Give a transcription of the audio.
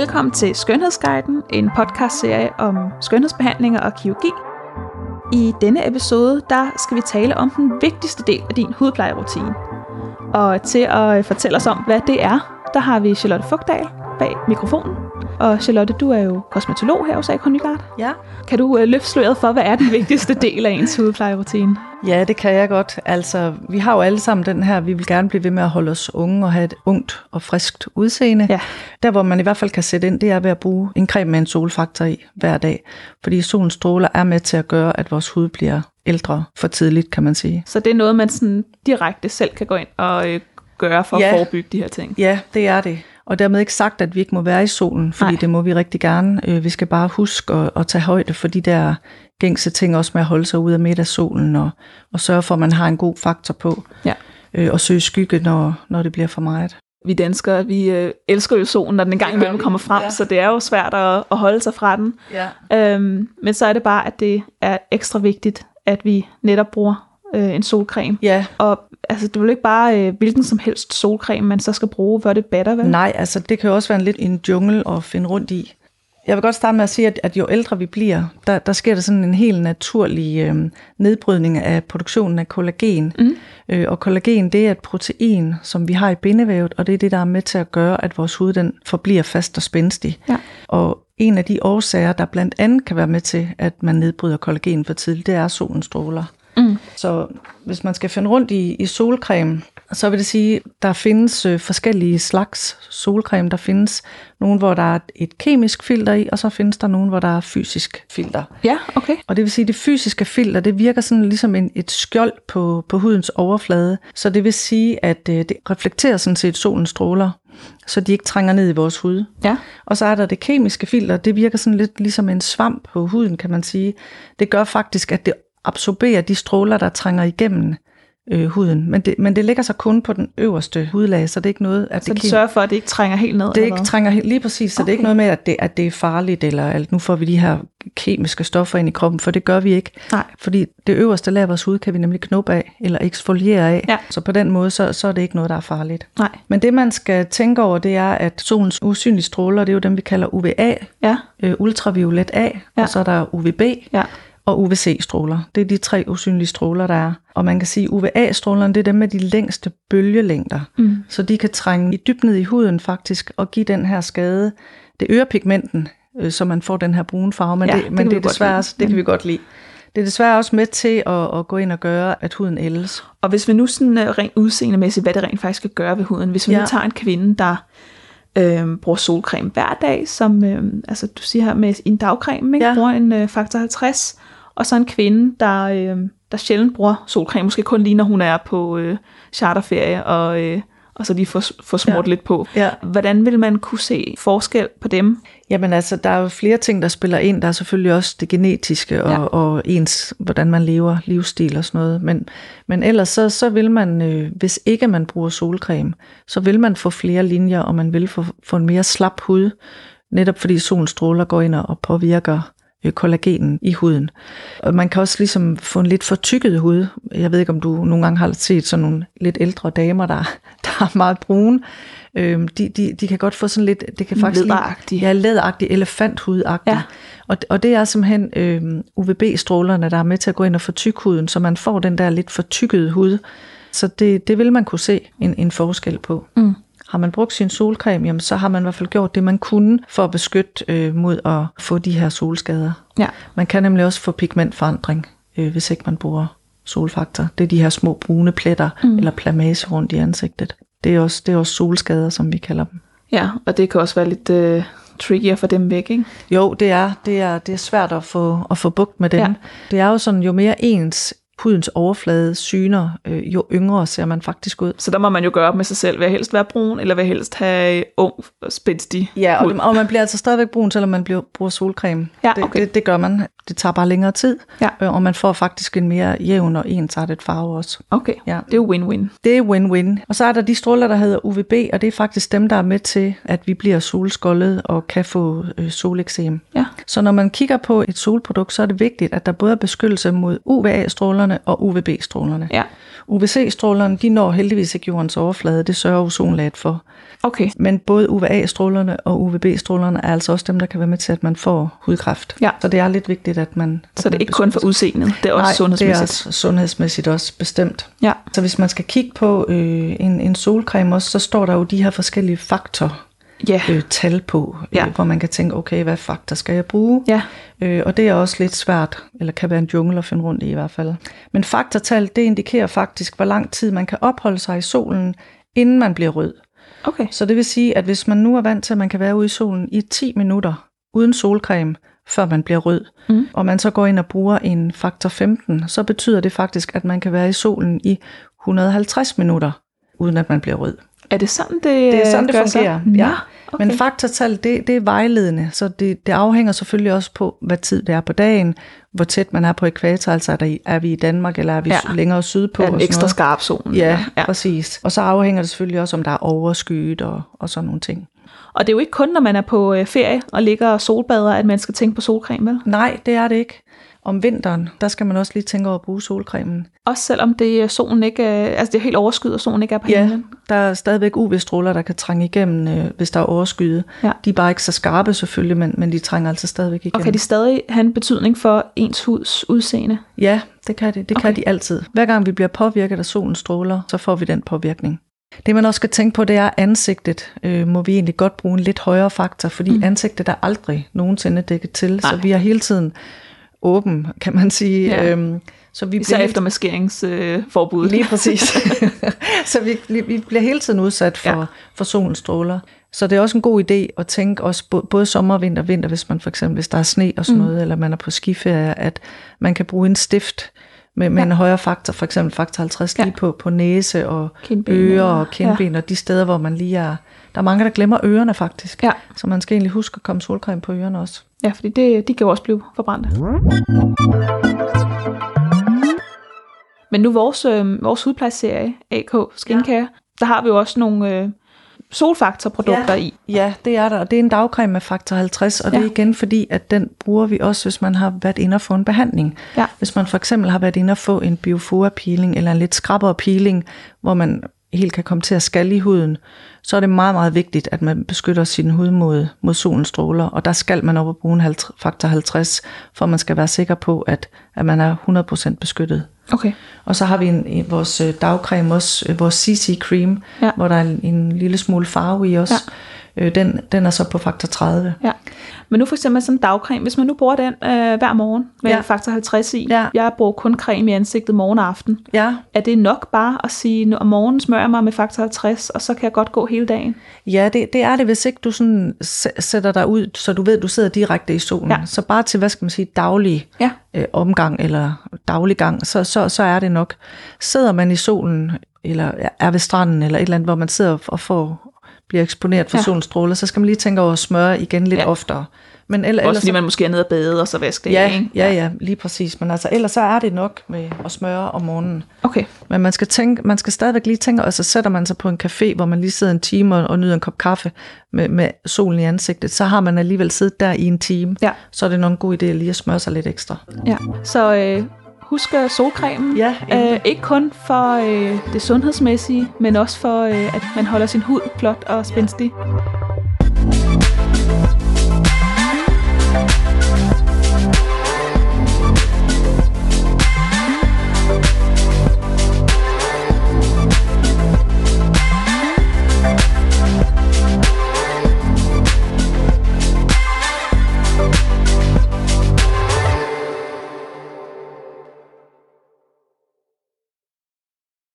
Velkommen til Skønhedsguiden, en podcastserie om skønhedsbehandlinger og kirurgi. I denne episode, der skal vi tale om den vigtigste del af din hudplejerutine. Og til at fortælle os om, hvad det er, der har vi Charlotte Fugdal bag mikrofonen. Og Charlotte, du er jo kosmetolog her hos Akon Nygaard. Ja. Kan du øh, løfte sløret for, hvad er den vigtigste del af ens hudplejerutine? Ja, det kan jeg godt. Altså, vi har jo alle sammen den her, vi vil gerne blive ved med at holde os unge og have et ungt og friskt udseende. Ja. Der, hvor man i hvert fald kan sætte ind, det er ved at bruge en creme med en solfaktor i hver dag. Fordi solens stråler er med til at gøre, at vores hud bliver ældre for tidligt, kan man sige. Så det er noget, man sådan direkte selv kan gå ind og øh, gøre for at Ja. forebygge de her ting. Ja, det er det. Og dermed ikke sagt, at vi ikke må være i solen, fordi Nej. Det må vi rigtig gerne. Øh, Vi skal bare huske at, at tage højde for de der gængse ting, også med at holde sig ude af midt af solen, og, og sørge for, at man har en god faktor på, Ja. øh, og søge skygge, når, når det bliver for meget. Vi danskere, vi øh, elsker jo solen, når den engang imellem kommer frem, ja. så det er jo svært at, at holde sig fra den. Ja. Øhm, men så er det bare, at det er ekstra vigtigt, at vi netop bruger øh, en solcreme. Ja, Og altså, det er vel ikke bare øh, hvilken som helst solcreme, man så skal bruge, hvor det batter, vel? nej, altså det kan jo også være en lidt en jungle at finde rundt i. Jeg vil godt starte med at sige, at, at jo ældre vi bliver, der, der sker der sådan en helt naturlig øh, nedbrydning af produktionen af kollagen. Mm. Øh, og kollagen, det er et protein, som vi har i bindevævet, og det er det, der er med til at gøre, at vores hud den forbliver fast og spændstig. Ja. Og en af de årsager, der blandt andet kan være med til, at man nedbryder kollagen for tidligt, det er solens stråler. Mm. Så hvis man skal finde rundt i, i solcreme, så vil det sige, der findes øh, forskellige slags solcreme. Der findes nogle, hvor der er et kemisk filter i, og så findes der nogle, hvor der er fysisk filter. Ja, okay. Og det vil sige, at det fysiske filter, det virker sådan ligesom en, et skjold på, på hudens overflade. Så det vil sige, at øh, det reflekterer sådan set solens stråler, så de ikke trænger ned i vores hud. Ja. Og så er der det kemiske filter, det virker sådan lidt ligesom en svamp på huden, kan man sige. Det gør faktisk, at det absorberer de stråler, der trænger igennem øh, huden. Men det, men det ligger så kun på den øverste hudlag, så det er ikke noget, at Så det, det sørger for, at det ikke trænger helt ned? det ikke trænger helt lige præcis, så okay. det er ikke noget med, at det, at det er farligt, eller at nu får vi de her kemiske stoffer ind i kroppen, for det gør vi ikke. Nej. Fordi det øverste lag af vores hud kan vi nemlig knuppe af, eller eksfoliere af. Ja. Så på den måde, så, så er det ikke noget, der er farligt. Nej. Men det, man skal tænke over, det er, at solens usynlige stråler, det er jo dem, vi kalder UVA, Ja. øh, ultraviolet A, ja. og så er der UVB Ja. Og UVC-stråler. Det er de tre usynlige stråler, der er. Og man kan sige, at UVA-strålerne, det er dem med de længste bølgelængder. Mm. Så de kan trænge i dybt ned i huden faktisk, og give den her skade. Det øger pigmenten, øh, så man får den her brune farve, men Ja, det, det men det vi er desværre også, det kan vi godt lide. Det er desværre også med til at, at gå ind og gøre, at huden ældes. Og hvis vi nu sådan uh, rent udseendemæssigt, hvad det rent faktisk skal gøre ved huden, hvis vi ja. nu tager en kvinde, der øh, bruger solcreme hver dag, som øh, altså, du siger her med en dagcreme, ikke? Ja. bruger en øh, faktor 50, og så en kvinde, der, øh, der sjældent bruger solcreme, måske kun lige når hun er på øh, charterferie, og, øh, og så lige får, får smurt ja. Lidt på. Ja. Hvordan vil man kunne se forskel på dem? Jamen altså, der er jo flere ting, der spiller ind. Der er selvfølgelig også det genetiske og, Ja. og ens, hvordan man lever, livsstil og sådan noget. Men, men ellers så, så vil man, øh, hvis ikke man bruger solcreme, så vil man få flere linjer, og man vil få, få en mere slap hud, netop fordi solens stråler går ind og påvirker kollagenen i huden. Og man kan også ligesom få en lidt fortykket hud. Jeg ved ikke, om du nogle gange har set sådan nogle lidt ældre damer, der, der er meget brune. Øhm, de, de, de kan godt få sådan lidt, det kan faktisk lige- Læderagtig. Ja, læderagtig, elefanthudagtig. Ja. Ja. Og, og det er simpelthen øhm, UVB-strålerne, der er med til at gå ind og fortykke huden, så man får den der lidt fortykkede hud. Så det, det vil man kunne se en, en forskel på. Mm. Har man brugt sin solcreme, jamen, så har man i hvert fald gjort det, man kunne for at beskytte øh, mod at få de her solskader. Ja. Man kan nemlig også få pigmentforandring, øh, hvis ikke man bruger solfaktor. Det er de her små brune pletter mm. eller plamage rundt i ansigtet. Det er, også, det er også solskader, som vi kalder dem. ja, og det kan også være lidt øh, tricky at få dem væk, ikke? Jo, det er, det er, det er svært at få, at få bugt med dem. Ja. Det er jo sådan, jo mere ens hudens overflade syner, øh, jo yngre ser man faktisk ud. Så der må man jo gøre op med sig selv. Vil jeg helst være brun, eller vil jeg helst have ung, spændstig Ja, og, det, og man bliver altså stadigvæk brun, selvom man bliver, bruger solcreme. Ja, det, okay. det, det gør man. Det tager bare længere tid, Ja. øh, og man får faktisk en mere jævn og ensartet farve også. Okay, Ja. det er win-win. Det er win-win. Og så er der de stråler, der hedder UVB, og det er faktisk dem, der er med til, at vi bliver solskoldet og kan få øh, soleksem. Ja. Så når man kigger på et solprodukt, så er det vigtigt, at der både er beskyttelse mod UVA-strålerne, UVA-strålerne og UVB-strålerne. Ja. UVC-strålerne, de når heldigvis ikke jordens overflade, det sørger ozonlaget for. Okay. Men både UVA-strålerne og UVB-strålerne er altså også dem, der kan være med til, at man får hudkræft. Ja. Så det er lidt vigtigt, at man... at Så det er ikke kun for udseendet, det er også Nej, sundhedsmæssigt. det er også sundhedsmæssigt også bestemt. Ja. Så hvis man skal kigge på øh, en, en solcreme også, så står der jo de her forskellige faktorer Ja. øh, tal på, øh, Ja. hvor man kan tænke, okay, hvad faktor skal jeg bruge? Ja. Øh, og det er også lidt svært, eller kan være en jungle at finde rundt i i hvert fald. Men faktortal, det indikerer faktisk, hvor lang tid man kan opholde sig i solen, inden man bliver rød. Okay. Så det vil sige, at hvis man nu er vant til, at man kan være ude i solen i 10 minutter uden solcreme, før man bliver rød, Mm. og man så går ind og bruger en faktor 15, så betyder det faktisk, at man kan være i solen i 150 minutter, uden at man bliver rød. Er det sådan, det Det er sådan, det sig? fungerer. Nå, Ja. okay. Men faktortal, det, det er vejledende, så det, det afhænger selvfølgelig også på, hvad tid det er på dagen, hvor tæt man er på ekvator, altså er, der, er vi i Danmark, eller er vi Ja. længere sydpå? er og den sådan ekstra noget. skarp zone? Ja, ja. ja, præcis. Og så afhænger det selvfølgelig også, om der er overskyet og, og sådan nogle ting. Og det er jo ikke kun, når man er på øh, ferie og ligger og solbader, at man skal tænke på solcreme, vel? Nej, det er det ikke. Om vinteren, der skal man også lige tænke over at bruge solcremen. Også selvom det er solen ikke er, altså det er helt overskyet, og solen ikke er på Ja, himlen. der er stadigvæk UV-stråler, der kan trænge igennem, øh, hvis der er overskyet. Ja. De er bare ikke så skarpe selvfølgelig, men, men de trænger altså stadigvæk igennem. Og kan de stadig have en betydning for ens huds udseende? Ja, det kan de. Det Okay. kan de altid. Hver gang vi bliver påvirket af solens stråler, så får vi den påvirkning. Det man også skal tænke på, det er ansigtet. Øh, må vi egentlig godt bruge en lidt højere faktor, fordi Mm. ansigtet er aldrig nogensinde dækket til, Nej. så vi er hele tiden åben, kan man sige. Ja. Øhm, så vi Især bliver efter maskeringsforbuddet. Øh. Lige præcis. så vi, vi bliver hele tiden udsat for, Ja. for solens stråler. Så det er også en god idé at tænke også både sommer, vinter, vinter, hvis man for eksempel, hvis der er sne og sådan mm. noget, eller man er på skiferie, at man kan bruge en stift med, med Ja. ja. en højere faktor, for eksempel faktor 50 Ja. lige på, på næse og Kindben, ører ja. og kindben, og de steder, hvor man lige er... Der er mange, der glemmer ørerne faktisk. Ja. Så man skal egentlig huske at komme solcreme på ørerne også. Ja, fordi det, de kan jo også blive forbrændte. Men nu vores, øh, vores hudplejeserie, AK Skincare, ja. der har vi jo også nogle øh, solfaktorprodukter Ja. i. Ja, det er der, og det er en dagcreme med faktor 50, og det Ja. er igen fordi, at den bruger vi også, hvis man har været inde og få en behandling. Ja. Hvis man for eksempel har været inde og få en biofoa peeling eller en lidt skrappere peeling, hvor man helt kan komme til at skalle i huden, så er det meget, meget vigtigt, at man beskytter sin hud mod, mod solens stråler, og der skal man op og bruge en halv- faktor 50, for man skal være sikker på, at, at man er 100% beskyttet. Okay. Og så har vi en, vores øh, dagcreme også, øh, vores CC Cream, Ja. hvor der er en, en lille smule farve i også. Ja. Øh, den, den er så på faktor 30. Ja. Men nu for eksempel sådan en dagcreme, hvis man nu bruger den øh, hver morgen med ja. Faktor 50 i, Ja. jeg bruger kun creme i ansigtet morgen og aften. Ja, Er det nok bare at sige, at om morgenen smører jeg mig med faktor 50, og så kan jeg godt gå hele dagen? ja det, det er det, hvis ikke du sådan sætter dig ud, så du ved, du sidder direkte i solen. Ja. Så bare til, hvad skal man sige, daglig Ja. Øh, omgang eller daglig gang, så, så, så er det nok. Sidder man i solen, eller er ved stranden, eller et eller andet, hvor man sidder og får, bliver eksponeret for Ja. solens stråler, så skal man lige tænke over at smøre igen lidt ja. oftere. Men eller, Også fordi man måske er nede og bade, og så vaske det ja, af, ikke? ja, ja, lige præcis. Men altså, ellers så er det nok med at smøre om morgenen. Okay. Men man skal, tænke, man skal stadigvæk lige tænke, og så sætter man sig på en café, hvor man lige sidder en time og, og nyder en kop kaffe med, med solen i ansigtet, så har man alligevel siddet der i en time. Ja. Så er det nok en god idé lige at smøre sig lidt ekstra. Ja. Så øh, husk øh, solcremen. Ja, Øh, ikke kun for øh, det sundhedsmæssige, men også for, øh, at man holder sin hud flot og spændstig.